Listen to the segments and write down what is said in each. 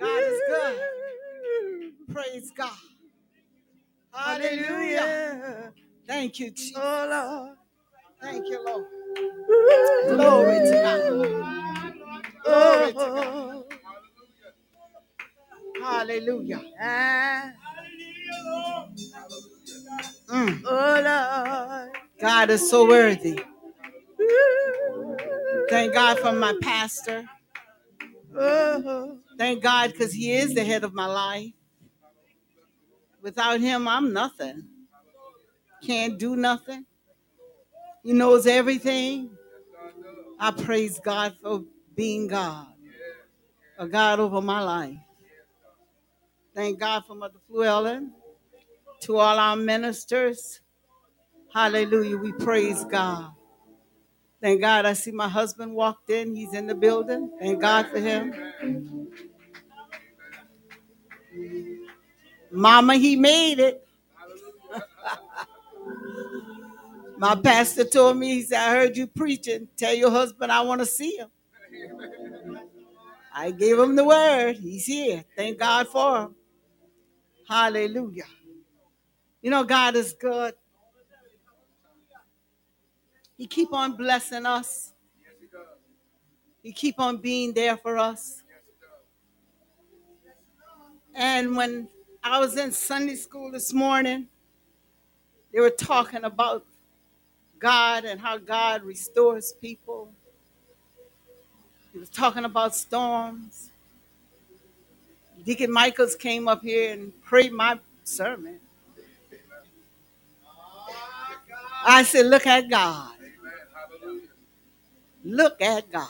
God is good. Praise God. Hallelujah. Thank you, Jesus. Oh Lord. Thank you, Lord. Glory to God. Glory to God. Oh. Hallelujah. Ah. Mm. Oh Lord. God is so worthy. Thank God for my pastor. Thank God because he is the head of my life. Without him, I'm nothing. Can't do nothing. He knows everything. I praise God for being God, a God over my life. Thank God for Mother Fluellen, to all our ministers. Hallelujah. We praise God. Thank God I see my husband walked in. He's in the building. Thank God for him. Mama, he made it. My pastor told me, he said, I heard you preaching. Tell your husband I want to see him. I gave him the word. He's here. Thank God for him. Hallelujah. You know, God is good. He keep on blessing us. He keep on being there for us. And when I was in Sunday school this morning, they were talking about God and how God restores people. He was talking about storms. Deacon Michaels came up here and prayed my sermon. I said, Look at God. Look at God.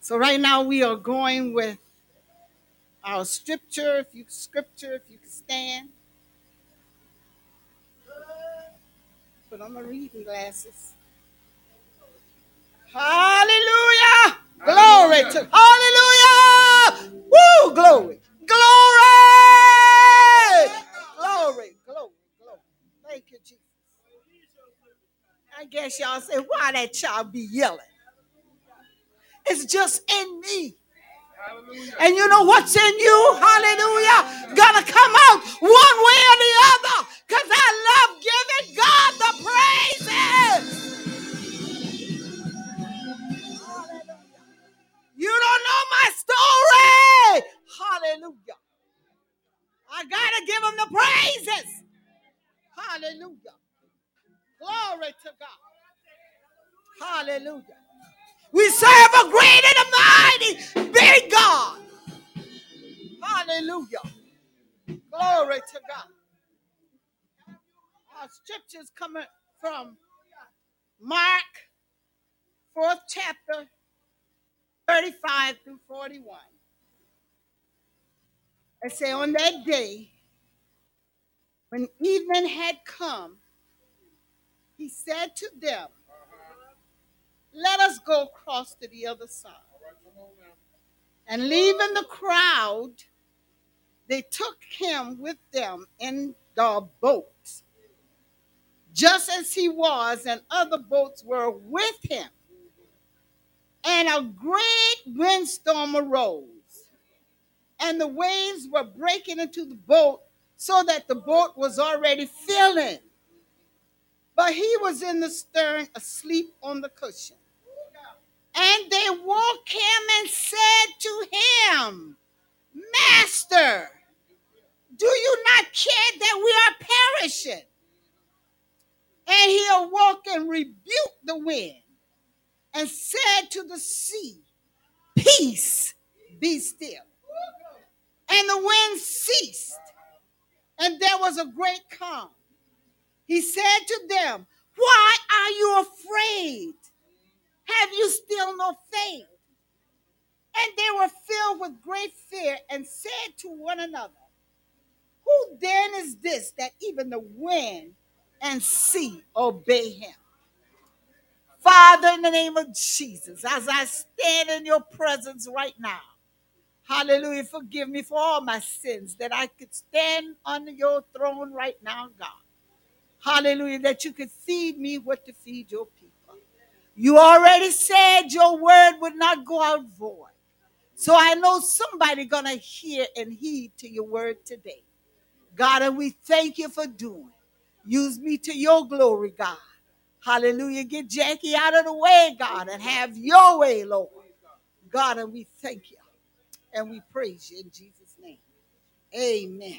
So right now we are going with our scripture. If you scripture, if you can stand. Put on my reading glasses. Hallelujah! Glory to Hallelujah! Woo! Glory! Glory! Glory! Glory! Glory! Thank you, Jesus. I guess y'all say, why that child be yelling? It's just in me. And you know what's in you? Hallelujah. Gonna come out one way or the other. Because I love giving God the praises. You don't know my story. Hallelujah. I gotta give him the praises. Hallelujah. Glory to God. Hallelujah. We serve a great and a mighty big God. Hallelujah. Glory to God. Our scriptures coming from Mark, fourth chapter, 35 through 41. It say, on that day, when evening had come, he said to them, Let us go across to the other side. And leaving the crowd, they took him with them in the boat, just as he was, and other boats were with him. And a great windstorm arose, and the waves were breaking into the boat, so that the boat was already filling. But he was in the stern, asleep on the cushion. And they woke him and said to him, Master, do you not care that we are perishing? And he awoke and rebuked the wind and said to the sea, Peace, be still. And the wind ceased, and there was a great calm. He said to them, Why are you afraid? Have you still no faith? And they were filled with great fear and said to one another, Who then is this that even the wind and sea obey him? Father, in the name of Jesus, as I stand in your presence right now, hallelujah, forgive me for all my sins, that I could stand on your throne right now, God. Hallelujah, that you could feed me what to feed your people. You already said your word would not go out void. So I know somebody gonna hear and heed to your word today. God, and we thank you for doing. Use me to your glory, God. Hallelujah. Get Jackie out of the way, God, and have your way, Lord. God, and we thank you and we praise you in Jesus' name. Amen.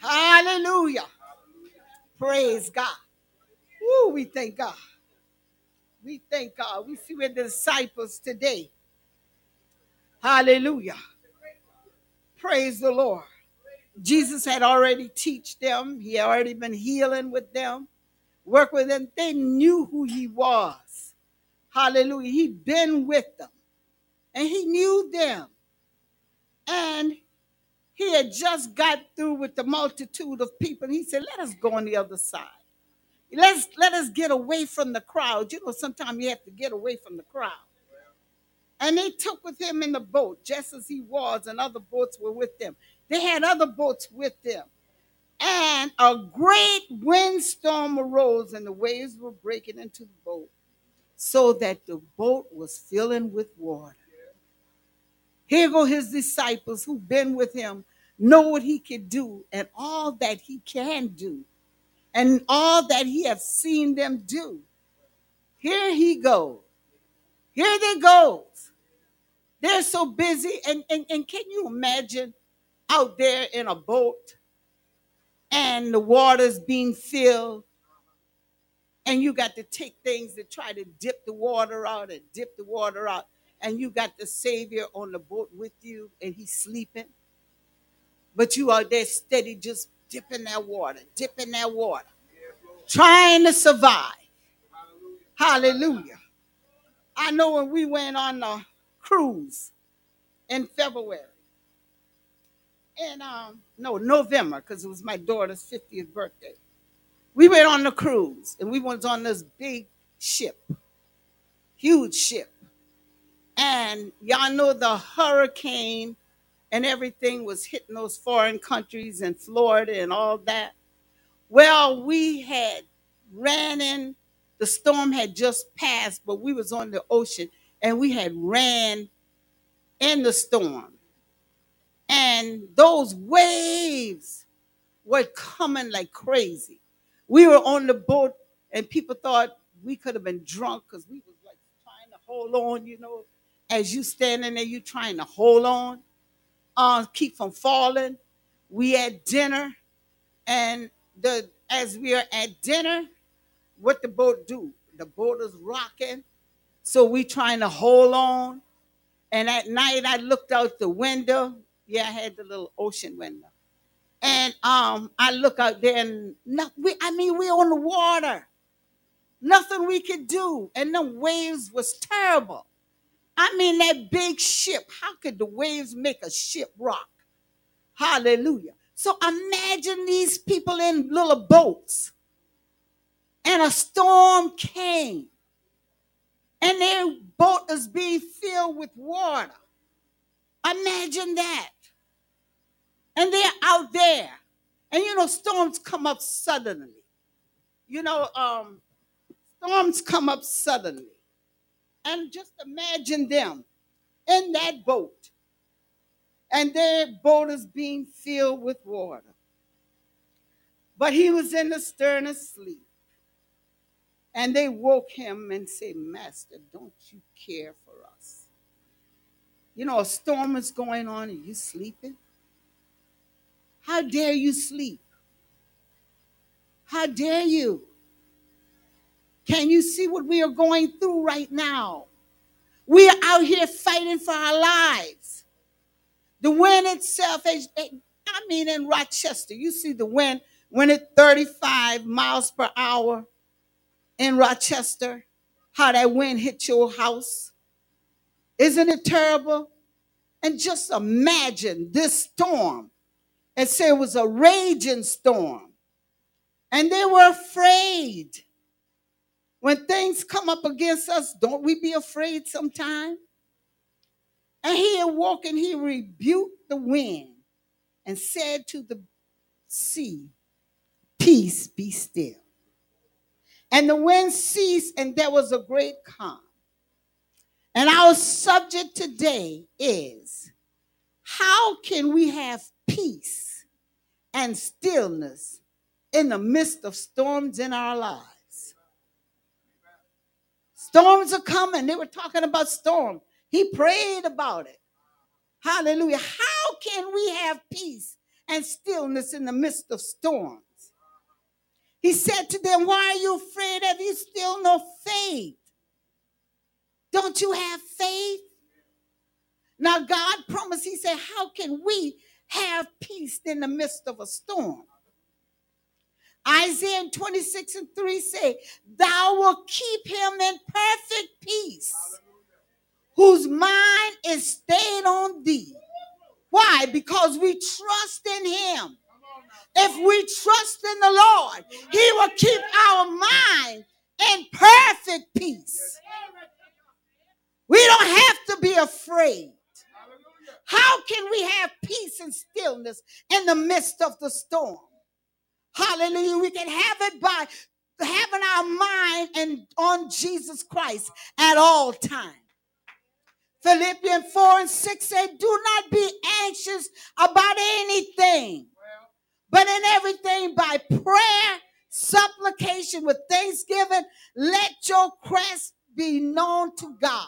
Hallelujah. Praise God. Woo, we thank God. We thank God. We see with the disciples today. Hallelujah. Praise the Lord. Jesus had already teach them. He had already been healing with them, work with them. They knew who he was. Hallelujah. He'd been with them. And he knew them. And he had just got through with the multitude of people. And he said, Let us go on the other side. Let's let us get away from the crowd. You know, sometimes you have to get away from the crowd. And they took with him in the boat, just as he was, and other boats were with them. They had other boats with them. And a great windstorm arose, and the waves were breaking into the boat, so that the boat was filling with water. Here go his disciples who've been with him, know what he can do, and all that he can do, and all that he has seen them do. Here he goes. Here they goes. They're so busy. And, and, and can you imagine out there in a boat and the water's being filled? And you got to take things to try to dip the water out and dip the water out. And you got the Savior on the boat with you and he's sleeping. But you are there steady, just dipping that water, dipping that water, trying to survive. Hallelujah. I know when we went on the cruise in February, and um, no, November, because it was my daughter's 50th birthday. We went on the cruise and we went on this big ship, huge ship. And y'all know the hurricane and everything was hitting those foreign countries and Florida and all that. Well, we had ran in, the storm had just passed, but we was on the ocean and we had ran in the storm. And those waves were coming like crazy. We were on the boat and people thought we could have been drunk because we was like trying to hold on, you know, as you standing there, you trying to hold on, uh, keep from falling. We had dinner, and the as we are at dinner, what the boat do? The boat is rocking, so we trying to hold on. And at night, I looked out the window. Yeah, I had the little ocean window, and um, I look out there, and no, we, I mean, we're on the water. Nothing we could do, and the waves was terrible. I mean, that big ship, how could the waves make a ship rock? Hallelujah. So imagine these people in little boats, and a storm came, and their boat is being filled with water. Imagine that. And they're out there. And you know, storms come up suddenly. You know, um, storms come up suddenly. And just imagine them in that boat, and their boat is being filled with water. But he was in the stern asleep. And they woke him and said, Master, don't you care for us? You know, a storm is going on and you sleeping. How dare you sleep? How dare you? Can you see what we are going through right now? We are out here fighting for our lives. The wind itself, I mean, in Rochester, you see the wind when it's 35 miles per hour in Rochester, how that wind hit your house. Isn't it terrible? And just imagine this storm. And say it was a raging storm. And they were afraid. When things come up against us, don't we be afraid sometimes? And he awoke and he rebuked the wind and said to the sea, Peace be still. And the wind ceased, and there was a great calm. And our subject today is how can we have peace and stillness in the midst of storms in our lives? Storms are coming. They were talking about storm. He prayed about it. Hallelujah. How can we have peace and stillness in the midst of storms? He said to them, Why are you afraid? Have you still no faith? Don't you have faith? Now, God promised, He said, How can we have peace in the midst of a storm? Isaiah 26 and 3 say, Thou will keep him in perfect peace, whose mind is stayed on thee. Why? Because we trust in him. If we trust in the Lord, he will keep our mind in perfect peace. We don't have to be afraid. How can we have peace and stillness in the midst of the storm? Hallelujah. We can have it by having our mind and on Jesus Christ at all times. Philippians 4 and 6 say, Do not be anxious about anything, but in everything by prayer, supplication with thanksgiving, let your request be known to God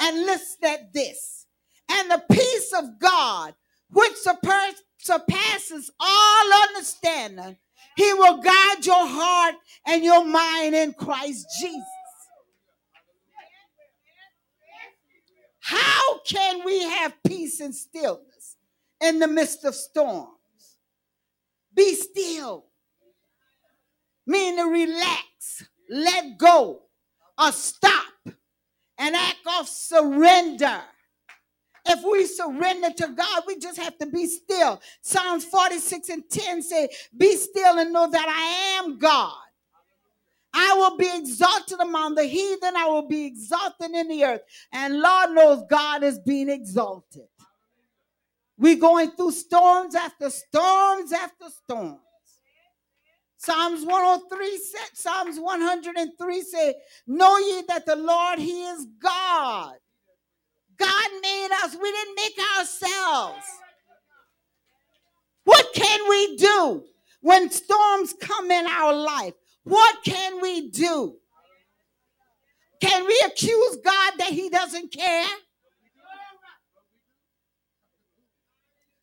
and listen at this. And the peace of God, which surpasses all understanding, he will guide your heart and your mind in Christ Jesus. How can we have peace and stillness in the midst of storms? Be still, meaning relax, let go, or stop an act of surrender. If we surrender to God, we just have to be still. Psalms 46 and 10 say, Be still and know that I am God. I will be exalted among the heathen. I will be exalted in the earth. And Lord knows God is being exalted. We're going through storms after storms after storms. Psalms 103 said, Psalms 103 say, Know ye that the Lord, He is God. God us. We didn't make ourselves. What can we do when storms come in our life? What can we do? Can we accuse God that He doesn't care?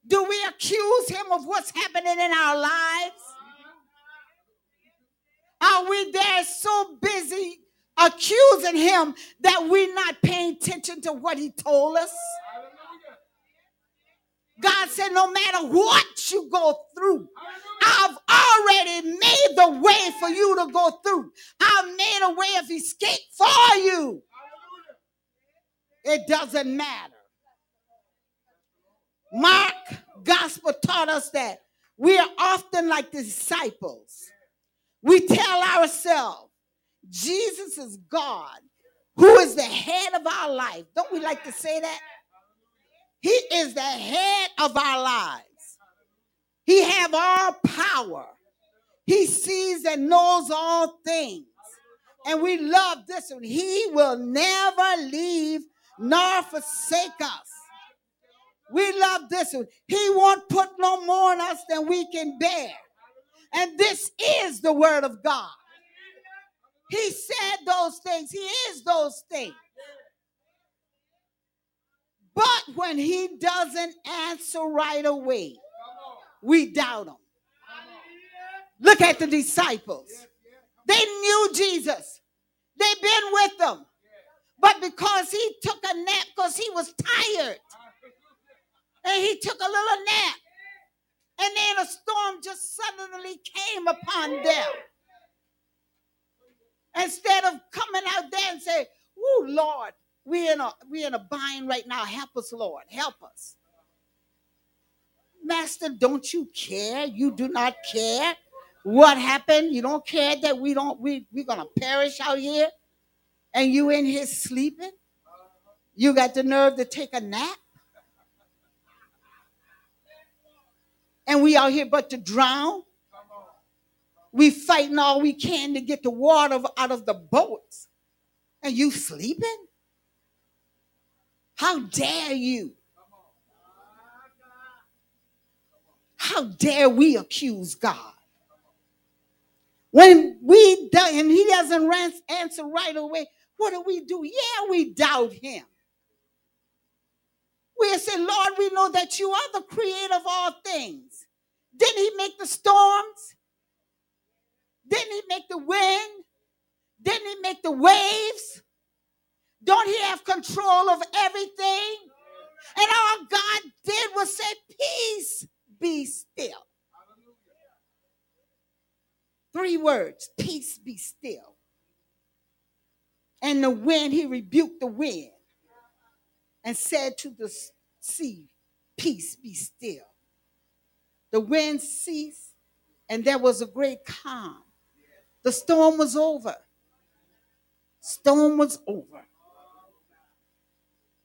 Do we accuse Him of what's happening in our lives? Are we there so busy accusing him that we're not paying attention to what he told us? God said, no matter what you go through, I've already made the way for you to go through. I've made a way of escape for you. It doesn't matter. Mark gospel taught us that we are often like the disciples we tell ourselves Jesus is God, who is the head of our life. Don't we like to say that? He is the head of our lives. He have all power. He sees and knows all things. And we love this one. He will never leave nor forsake us. We love this one. He won't put no more on us than we can bear. And this is the word of God. He said those things, He is those things. But when He doesn't answer right away, we doubt Him. Look at the disciples. They knew Jesus, they've been with Him. But because He took a nap, because He was tired, and He took a little nap, And then a storm just suddenly came upon them. Instead of coming out there and say, "Oh Lord, we in a we're in a bind right now. Help us, Lord. Help us." Master, don't you care? You do not care what happened. You don't care that we don't we we're gonna perish out here, and you in here sleeping. You got the nerve to take a nap, and we out here but to drown. We fighting all we can to get the water out of the boats, and you sleeping. How dare you? How dare we accuse God? When we do, and he doesn't answer right away, what do we do? Yeah, we doubt him. We say, Lord, we know that you are the creator of all things. Didn't he make the storms? Didn't he make the wind? Didn't he make the waves? Don't he have control of everything? And all God did was say, Peace, be still. Three words peace be still. And the wind, he rebuked the wind and said to the sea, Peace be still. The wind ceased, and there was a great calm. The storm was over. Storm was over.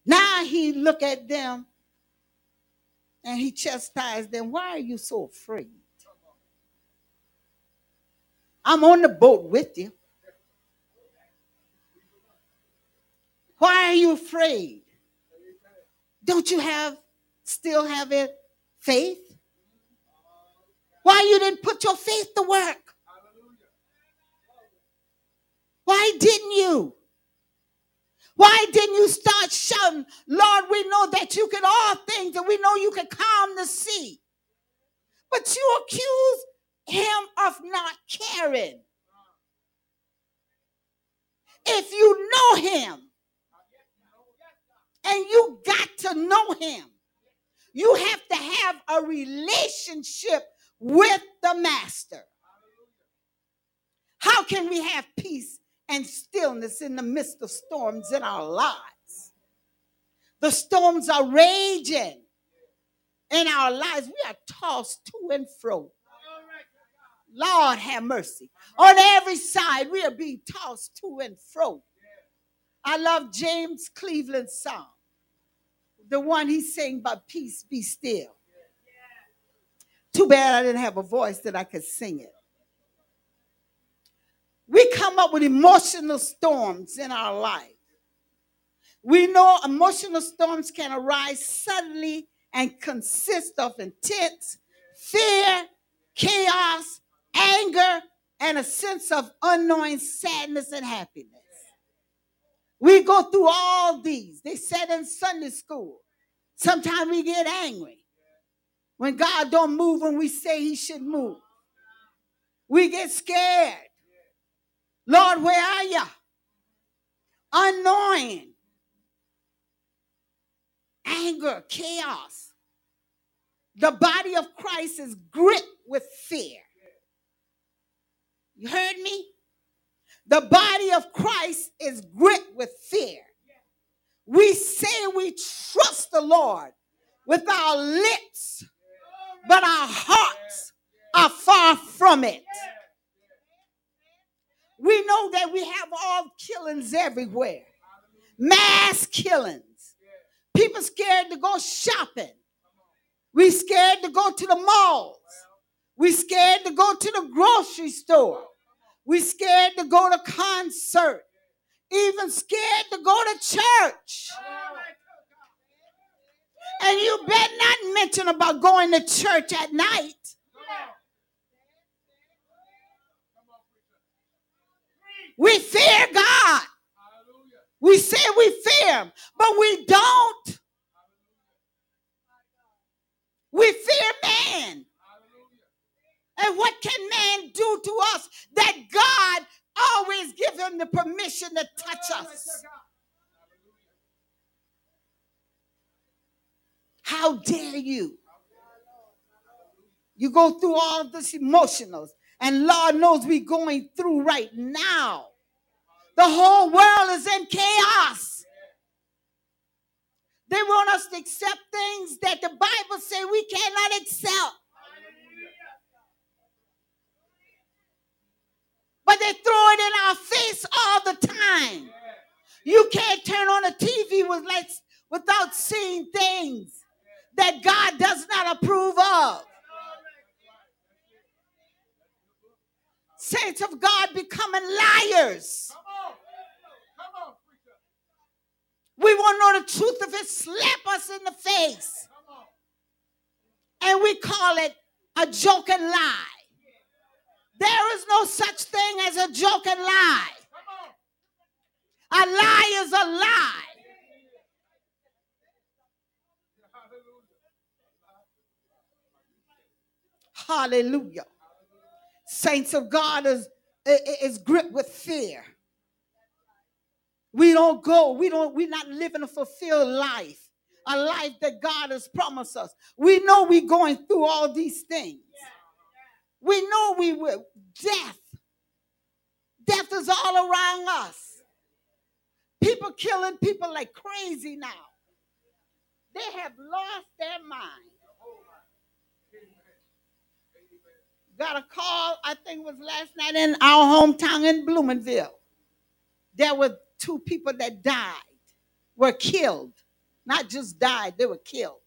Now he looked at them and he chastised them. Why are you so afraid? I'm on the boat with you. Why are you afraid? Don't you have still have it faith? Why you didn't put your faith to work? Why didn't you? Why didn't you start shouting, Lord, we know that you can all things and we know you can calm the sea. But you accuse him of not caring. If you know him and you got to know him, you have to have a relationship with the master. How can we have peace and stillness in the midst of storms in our lives? The storms are raging in our lives. We are tossed to and fro. Lord have mercy. On every side, we are being tossed to and fro. I love James Cleveland's song, the one he sang about peace be still. Too bad I didn't have a voice that I could sing it. We come up with emotional storms in our life. We know emotional storms can arise suddenly and consist of intense fear, chaos, anger, and a sense of unknowing sadness and happiness. We go through all these. They said in Sunday school. Sometimes we get angry when God don't move when we say he should move. We get scared. Lord, where are you? Unknowing. Anger, chaos. The body of Christ is gripped with fear. You heard me? The body of Christ is gripped with fear. We say we trust the Lord with our lips, but our hearts are far from it. We know that we have all killings everywhere, mass killings. People scared to go shopping. We scared to go to the malls. We scared to go to the grocery store. We scared to go to concert. Even scared to go to church. And you better not mention about going to church at night. We fear God. We say we fear him, but we don't. We fear man. And what can man do to us that God always give him the permission to touch us? How dare you? You go through all this emotionals, and Lord knows we're going through right now. The whole world is in chaos. They want us to accept things that the Bible says we cannot accept. But they throw it in our face all the time. You can't turn on a TV with without seeing things that God does not approve of. Saints of God becoming liars. We want to know the truth if it slap us in the face. And we call it a joke and lie. There is no such thing as a joke and lie. A lie is a lie. Hallelujah. Saints of God is, is gripped with fear. We don't go, we don't, we're not living a fulfilled life, a life that God has promised us. We know we're going through all these things. We know we will. Death. Death is all around us. People killing people like crazy now. They have lost their mind. Got a call, I think it was last night in our hometown in Bloomingville. There were two people that died, were killed. Not just died, they were killed.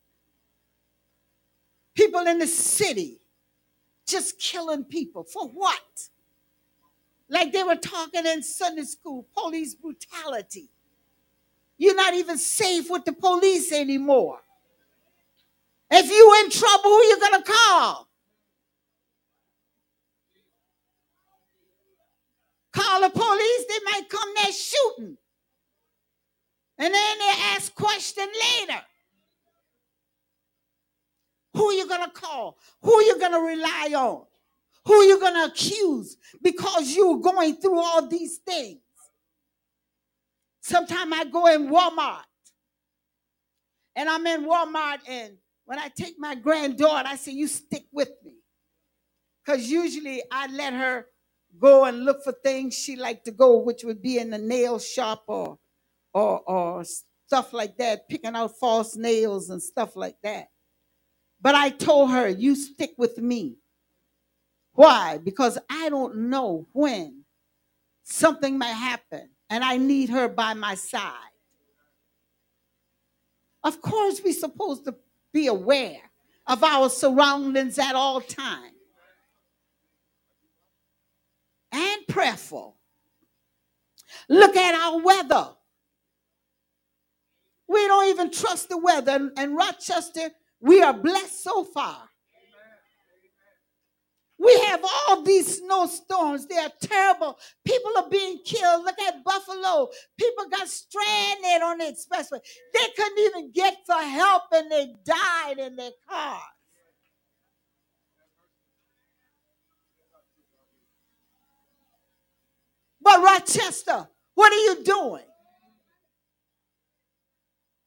People in the city just killing people. For what? Like they were talking in Sunday school, police brutality. You're not even safe with the police anymore. If you in trouble, who you gonna call? Call the police, they might come there shooting. And then they ask question later. Who are you to call? Who are you to rely on? Who are you to accuse because you're going through all these things? Sometimes I go in Walmart and I'm in Walmart and when I take my granddaughter, I say, You stick with me. Because usually I let her go and look for things she liked to go, which would be in the nail shop or, or, or stuff like that, picking out false nails and stuff like that. But I told her, You stick with me. Why? Because I don't know when something may happen and I need her by my side. Of course, we're supposed to be aware of our surroundings at all times and prayerful. Look at our weather. We don't even trust the weather. And Rochester, we are blessed so far. We have all these snowstorms. They are terrible. People are being killed. Look at Buffalo. People got stranded on the expressway. They couldn't even get for help and they died in their cars. But Rochester, what are you doing?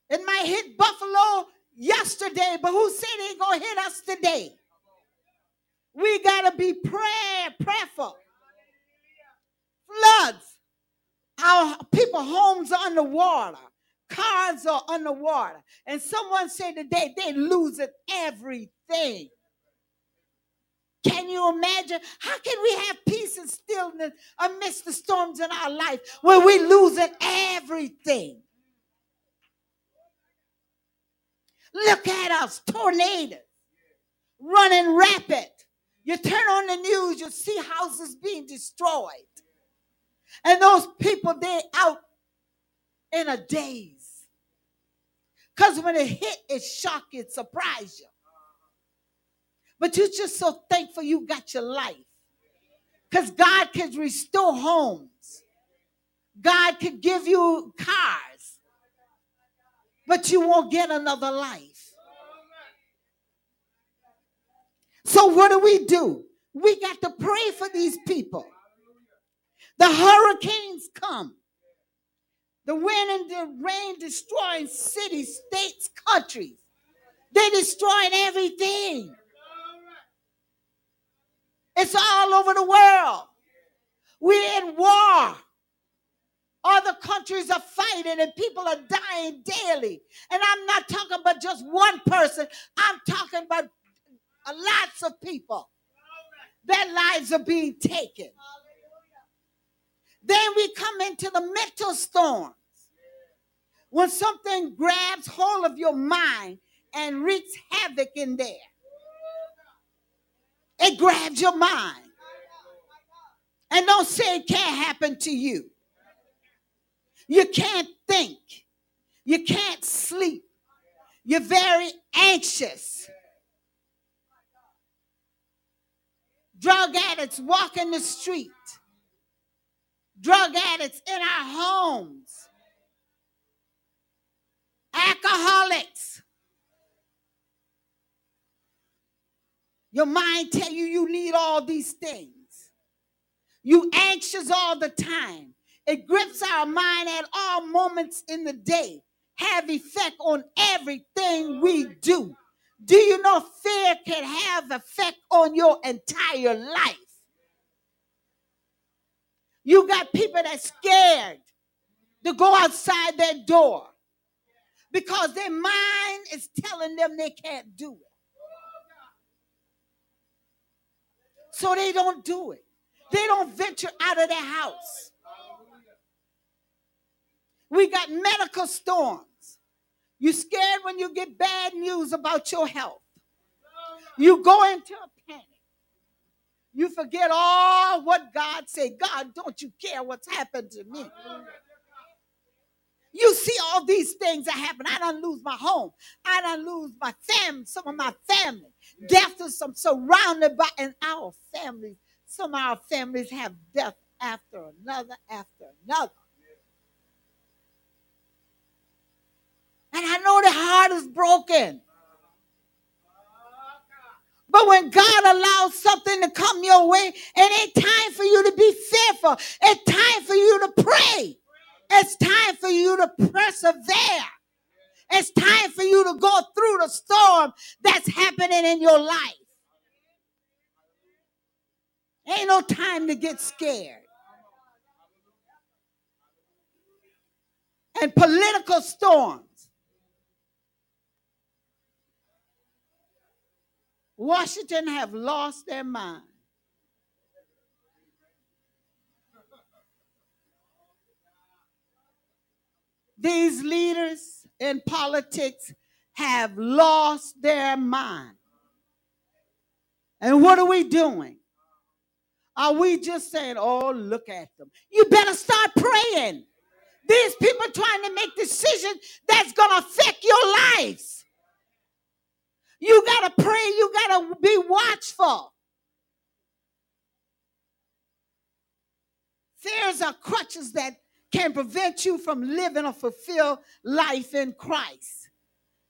It might hit Buffalo yesterday, but who said it ain't gonna hit us today? We gotta be prayer, prayerful. Floods. Our people homes are underwater. Cars are underwater. And someone said today they losing everything. Can you imagine? How can we have peace and stillness amidst the storms in our life when we're losing everything? Look at us, tornadoes running rapid. You turn on the news, you see houses being destroyed. And those people, they out in a daze. Because when it hit, it shocked, it surprised you. But you're just so thankful you got your life. Because God can restore homes. God could give you cars. But you won't get another life. So what do we do? We got to pray for these people. The hurricanes come. The wind and the rain destroying cities, states, countries. They're destroying everything. It's all over the world. We're in war. Other countries are fighting and people are dying daily. And I'm not talking about just one person, I'm talking about lots of people. Their lives are being taken. Then we come into the mental storms. When something grabs hold of your mind and wreaks havoc in there, it grabs your mind. And don't say it can't happen to you. You can't think. You can't sleep. You're very anxious. Drug addicts walking the street. Drug addicts in our homes. Alcoholics. Your mind tell you you need all these things. You anxious all the time. It grips our mind at all moments in the day, have effect on everything we do. Do you know fear can have effect on your entire life? You got people that scared to go outside their door because their mind is telling them they can't do it. So they don't do it. They don't venture out of their house. We got medical storms. You scared when you get bad news about your health. You go into a panic. You forget all what God said. God, don't you care what's happened to me? You see all these things that happen. I don't lose my home. I don't lose my family, some of my family. Death is some surrounded by in our families. Some of our families have death after another, after another. And I know the heart is broken. But when God allows something to come your way, and it's time for you to be fearful, it's time for you to pray, it's time for you to persevere. It's time for you to go through the storm that's happening in your life. Ain't no time to get scared. And political storms. Washington have lost their mind. These leaders in politics have lost their mind. And what are we doing? Are we just saying, oh, look at them? You better start praying. These people trying to make decisions that's going to affect your lives. You got to pray. You got to be watchful. Fears are crutches that can prevent you from living a fulfilled life in Christ.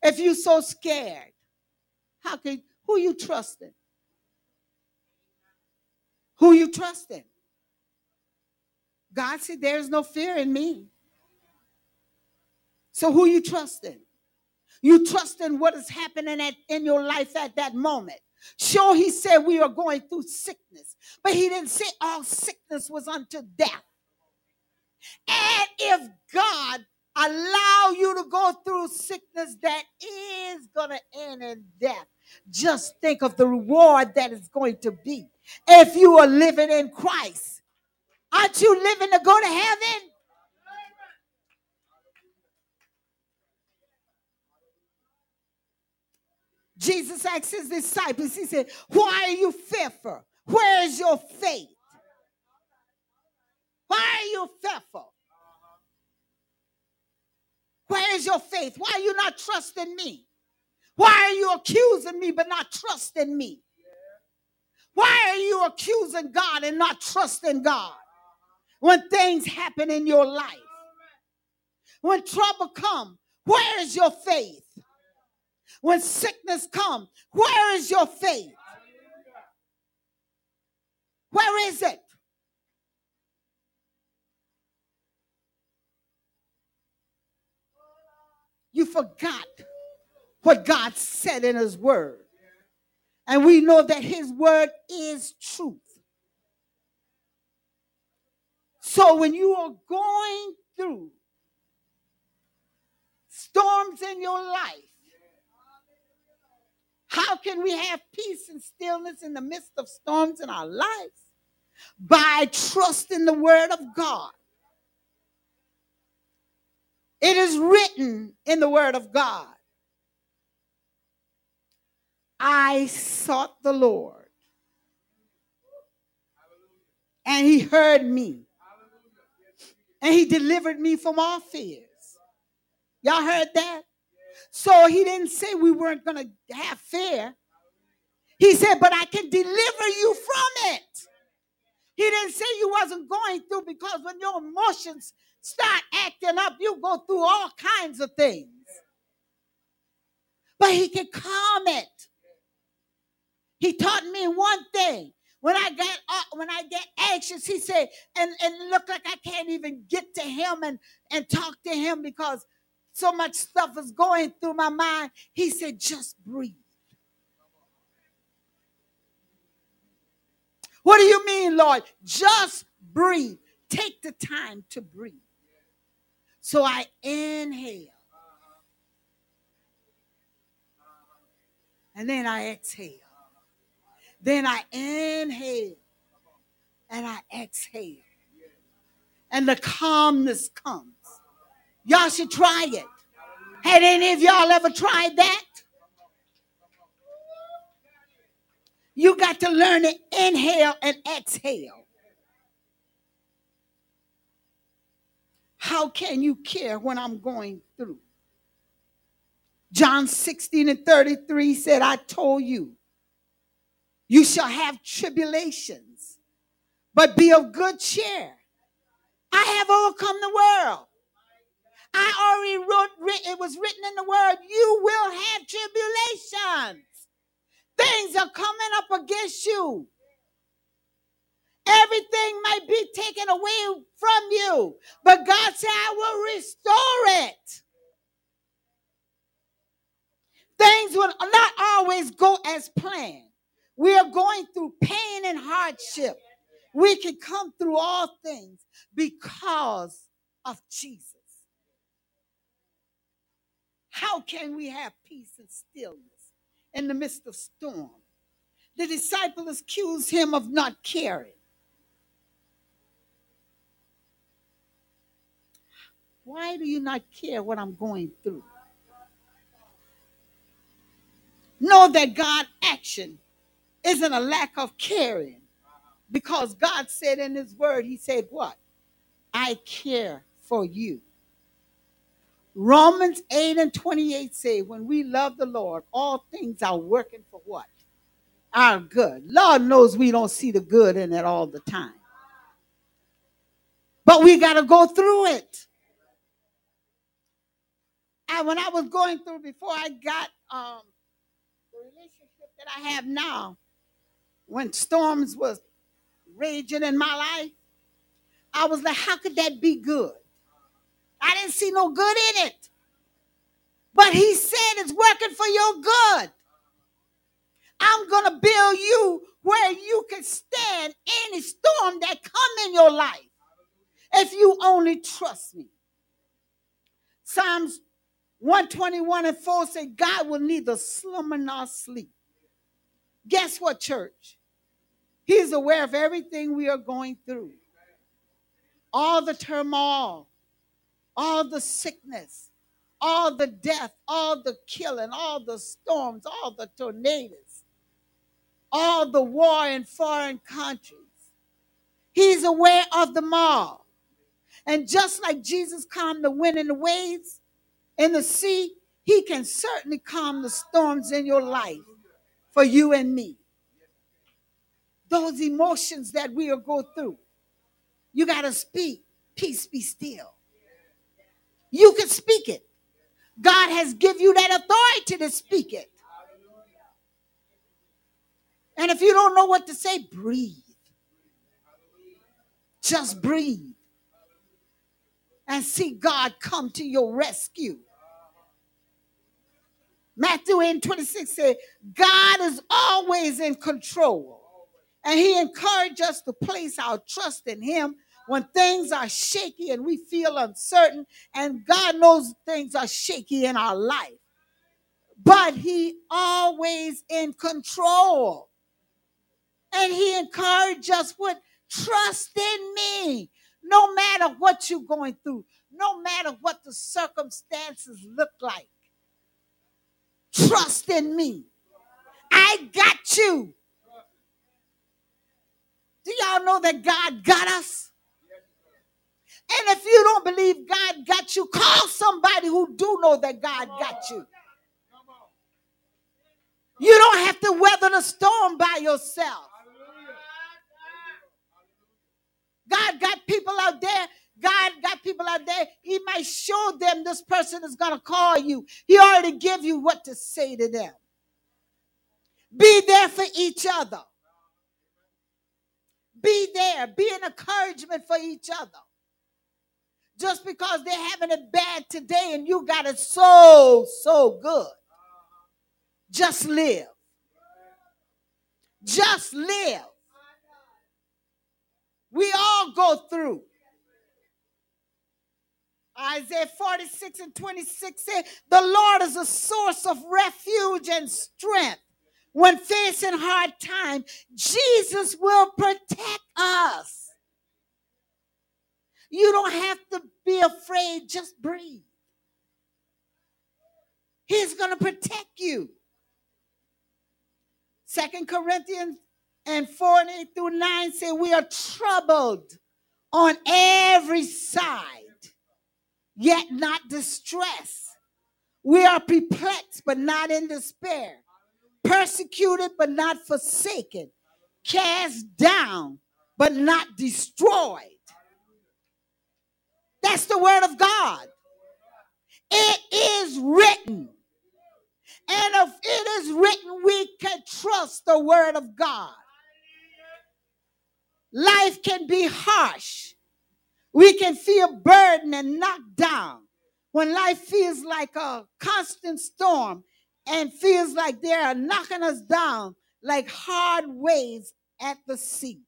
If you're so scared, how can who you trusting? Who you trusting? God said, There's no fear in me. So who you trusting? You trust in what is happening at, in your life at that moment. Sure, he said we are going through sickness, but he didn't say all sickness was unto death. And if God allow you to go through sickness that is going to end in death, just think of the reward that is going to be if you are living in Christ. Aren't you living to go to heaven? Jesus asked his disciples, He said, Why are you fearful? Where is your faith? Why are you fearful? Where is your faith? Why are you not trusting me? Why are you accusing me but not trusting me? Why are you accusing God and not trusting God when things happen in your life? When trouble comes, where is your faith? When sickness comes, where is your faith? Where is it? You forgot what God said in His Word. And we know that his word is truth. So when you are going through storms in your life, how can we have peace and stillness in the midst of storms in our lives? By trusting the word of God. It is written in the word of God. I sought the Lord, and he heard me, and he delivered me from all fears. Y'all heard that? So he didn't say we weren't going to have fear. He said, but I can deliver you from it. He didn't say you wasn't going through because when your emotions start acting up, you go through all kinds of things. But he can calm it. He taught me one thing. When I got uh, when I get anxious, he said, and, and look like I can't even get to him and, and talk to him because so much stuff is going through my mind. He said, just breathe. What do you mean, Lord? Just breathe. Take the time to breathe. So I inhale. And then I exhale. Then I inhale. And I exhale. And the calmness comes. Y'all should try it. Had any of y'all ever tried that? You got to learn to inhale and exhale. How can you care when I'm going through? John 16 and 33 said, I told you, you shall have tribulations, but be of good cheer. I have overcome the world. I already wrote, it was written in the word, you will have tribulations. Things are coming up against you. Everything might be taken away from you, but God said, I will restore it. Things will not always go as planned. We are going through pain and hardship. We can come through all things because of Jesus. How can we have peace and stillness in the midst of storm? The disciples accused him of not caring. Why do you not care what I'm going through? Know that God action isn't a lack of caring because God said in his word, he said what? I care for you. Romans 8 and 28 say, when we love the Lord, all things are working for what? Our good. Lord knows we don't see the good in it all the time. But we got to go through it. And when I was going through before I got um, the relationship that I have now, when storms was raging in my life, I was like, how could that be good? I didn't see no good in it. But he said it's working for your good. I'm going to build you where you can stand any storm that come in your life if you only trust me. Psalms 121 and 4 say God will neither slumber nor sleep. Guess what, church? He's aware of everything we are going through. All the turmoil, all the sickness, all the death, all the killing, all the storms, all the tornadoes, all the war in foreign countries. He's aware of them all. And just like Jesus calmed the wind and the waves in the sea, he can certainly calm the storms in your life for you and me. Those emotions that we will go through, you got to speak, peace be still. You can speak it. God has given you that authority to speak it. And if you don't know what to say, breathe. Just breathe. And see God come to your rescue. Matthew 8 26 said, God is always in control. And he encouraged us to place our trust in him when things are shaky and we feel uncertain. And God knows things are shaky in our life. But he always in control. And he encouraged us with trust in me. No matter what you're going through, no matter what the circumstances look like, trust in me. I got you. Do y'all know that God got us? And if you don't believe God got you, call somebody who do know that God got you. You don't have to weather the storm by yourself. God got people out there. God got people out there. He might show them this person is going to call you. He already give you what to say to them. Be there for each other. Be there. Be an encouragement for each other. Just because they're having it bad today and you got it so, so good. Just live. Just live. We all go through. Isaiah 46 and 26 said, The Lord is a source of refuge and strength. When facing hard times, Jesus will protect us. You don't have to be afraid, just breathe. He's going to protect you. Second Corinthians and 4 and 8 through 9 say we are troubled on every side, yet not distressed. We are perplexed, but not in despair. Persecuted, but not forsaken. Cast down, but not destroyed. That's the word of God. It is written. And if it is written, we can trust the word of God. Life can be harsh. We can feel burdened and knocked down. When life feels like a constant storm and feels like they are knocking us down like hard waves at the sea.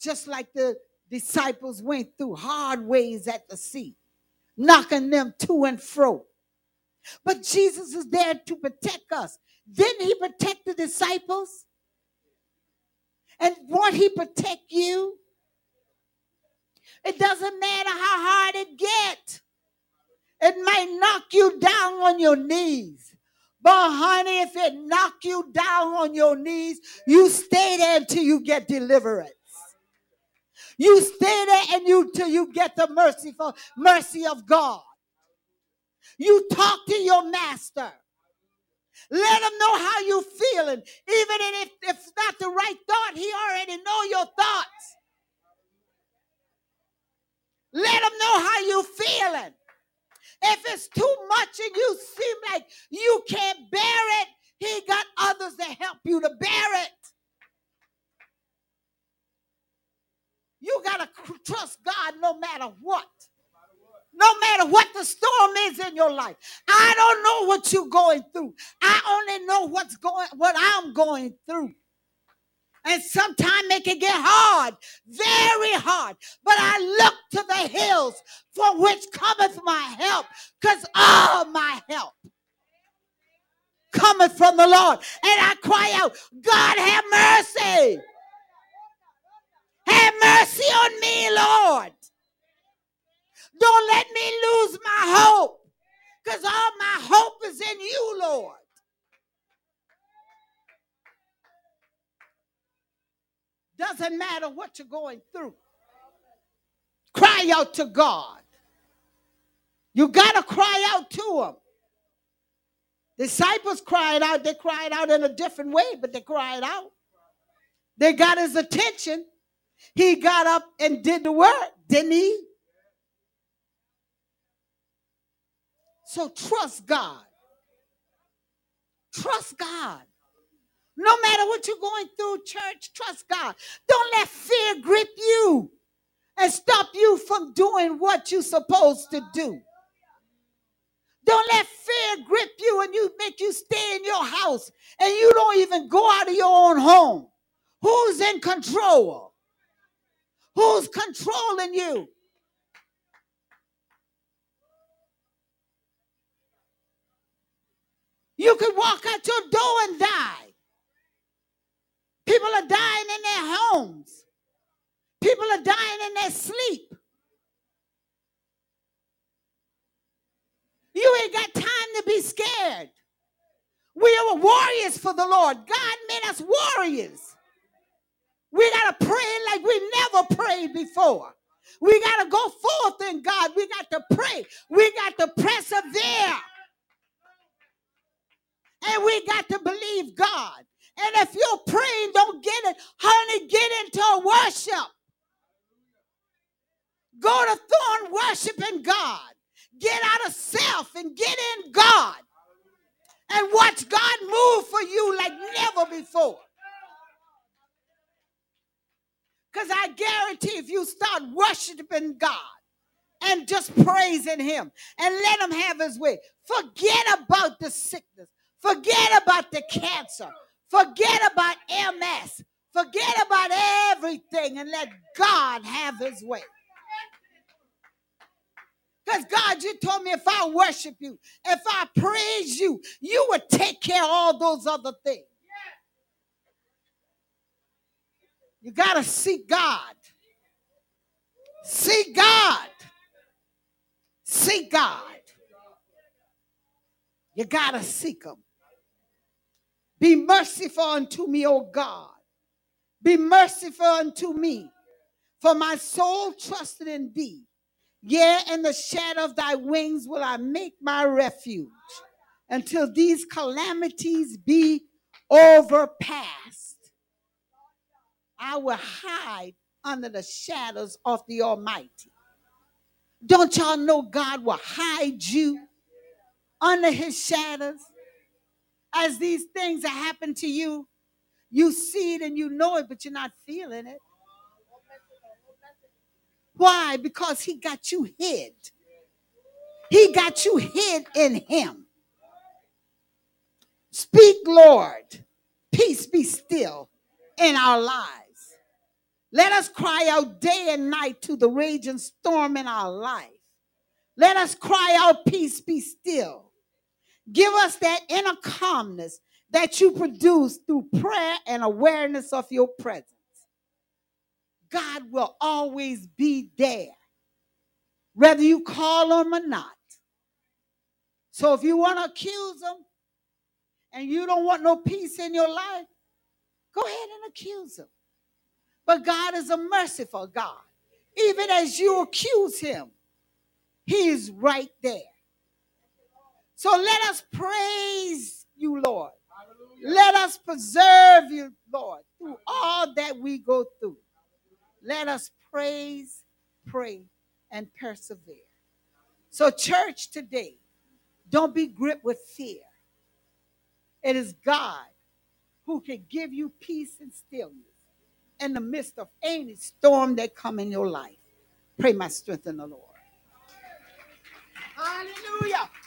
Just like the disciples went through hard waves at the sea, knocking them to and fro. But Jesus is there to protect us. Didn't he protect the disciples? And won't he protect you? It doesn't matter how hard it gets. It might knock you down on your knees. But honey, if it knock you down on your knees, you stay there until you get deliverance. You stay there and you till you get the merciful mercy of God. You talk to your master. Let him know how you feeling. Even if, if it's not the right thought, he already know your thoughts. Let him know how you feeling. If it's too much and you seem like you can't bear it, he got others to help you to bear it. You got to trust God no matter what. No matter what the storm is in your life. I don't know what you're going through. I only know what's going what I'm going through. And sometimes it can get hard, very hard. But I look to the hills from which cometh my help, because all my help cometh from the Lord. And I cry out, God have mercy. Have mercy on me, Lord. Don't let me lose my hope because all my hope is in you, Lord. Doesn't matter what you're going through. Cry out to God. You got to cry out to Him. Disciples cried out. They cried out in a different way, but they cried out. They got his attention. He got up and did the work, didn't he? So trust God. Trust God. No matter what you're going through, church, trust God. Don't let fear grip you and stop you from doing what you're supposed to do. Don't let fear grip you and you make you stay in your house and you don't even go out of your own home. Who's in control? Who's controlling you? You could walk out your door and die. People are dying in their homes. People are dying in their sleep. You ain't got time to be scared. We are warriors for the Lord. God made us warriors. We got to pray like we never prayed before. We got to go forth in God. We got to pray. We got to persevere. And we got to believe God. And if you're praying, don't get it. Honey, get into worship. Go to thorn worshiping God. Get out of self and get in God. And watch God move for you like never before. Because I guarantee if you start worshiping God and just praising Him and let Him have His way, forget about the sickness, forget about the cancer, forget about MS, forget about everything and let God have His way. Because God, you told me if I worship you, if I praise you, you would take care of all those other things. You got to seek God. Seek God. Seek God. You got to seek Him. Be merciful unto me, O God. Be merciful unto me, for my soul trusted in thee. Yea, in the shadow of thy wings will I make my refuge until these calamities be overpassed. I will hide under the shadows of the Almighty. Don't y'all know God will hide you under his shadows? As these things that happen to you, you see it and you know it, but you're not feeling it. Why? Because he got you hid. He got you hid in him. Speak, Lord. Peace be still in our lives. Let us cry out day and night to the raging storm in our life. Let us cry out, Peace be still. Give us that inner calmness that you produce through prayer and awareness of your presence. God will always be there, whether you call him or not. So if you want to accuse him and you don't want no peace in your life, go ahead and accuse him. But God is a merciful God. Even as you accuse him, he is right there. So let us praise you, Lord. Let us preserve you, Lord, through all that we go through. Let us praise, pray, and persevere. So, church, today, don't be gripped with fear. It is God who can give you peace and stillness in the midst of any storm that come in your life. Pray my strength in the Lord. Hallelujah.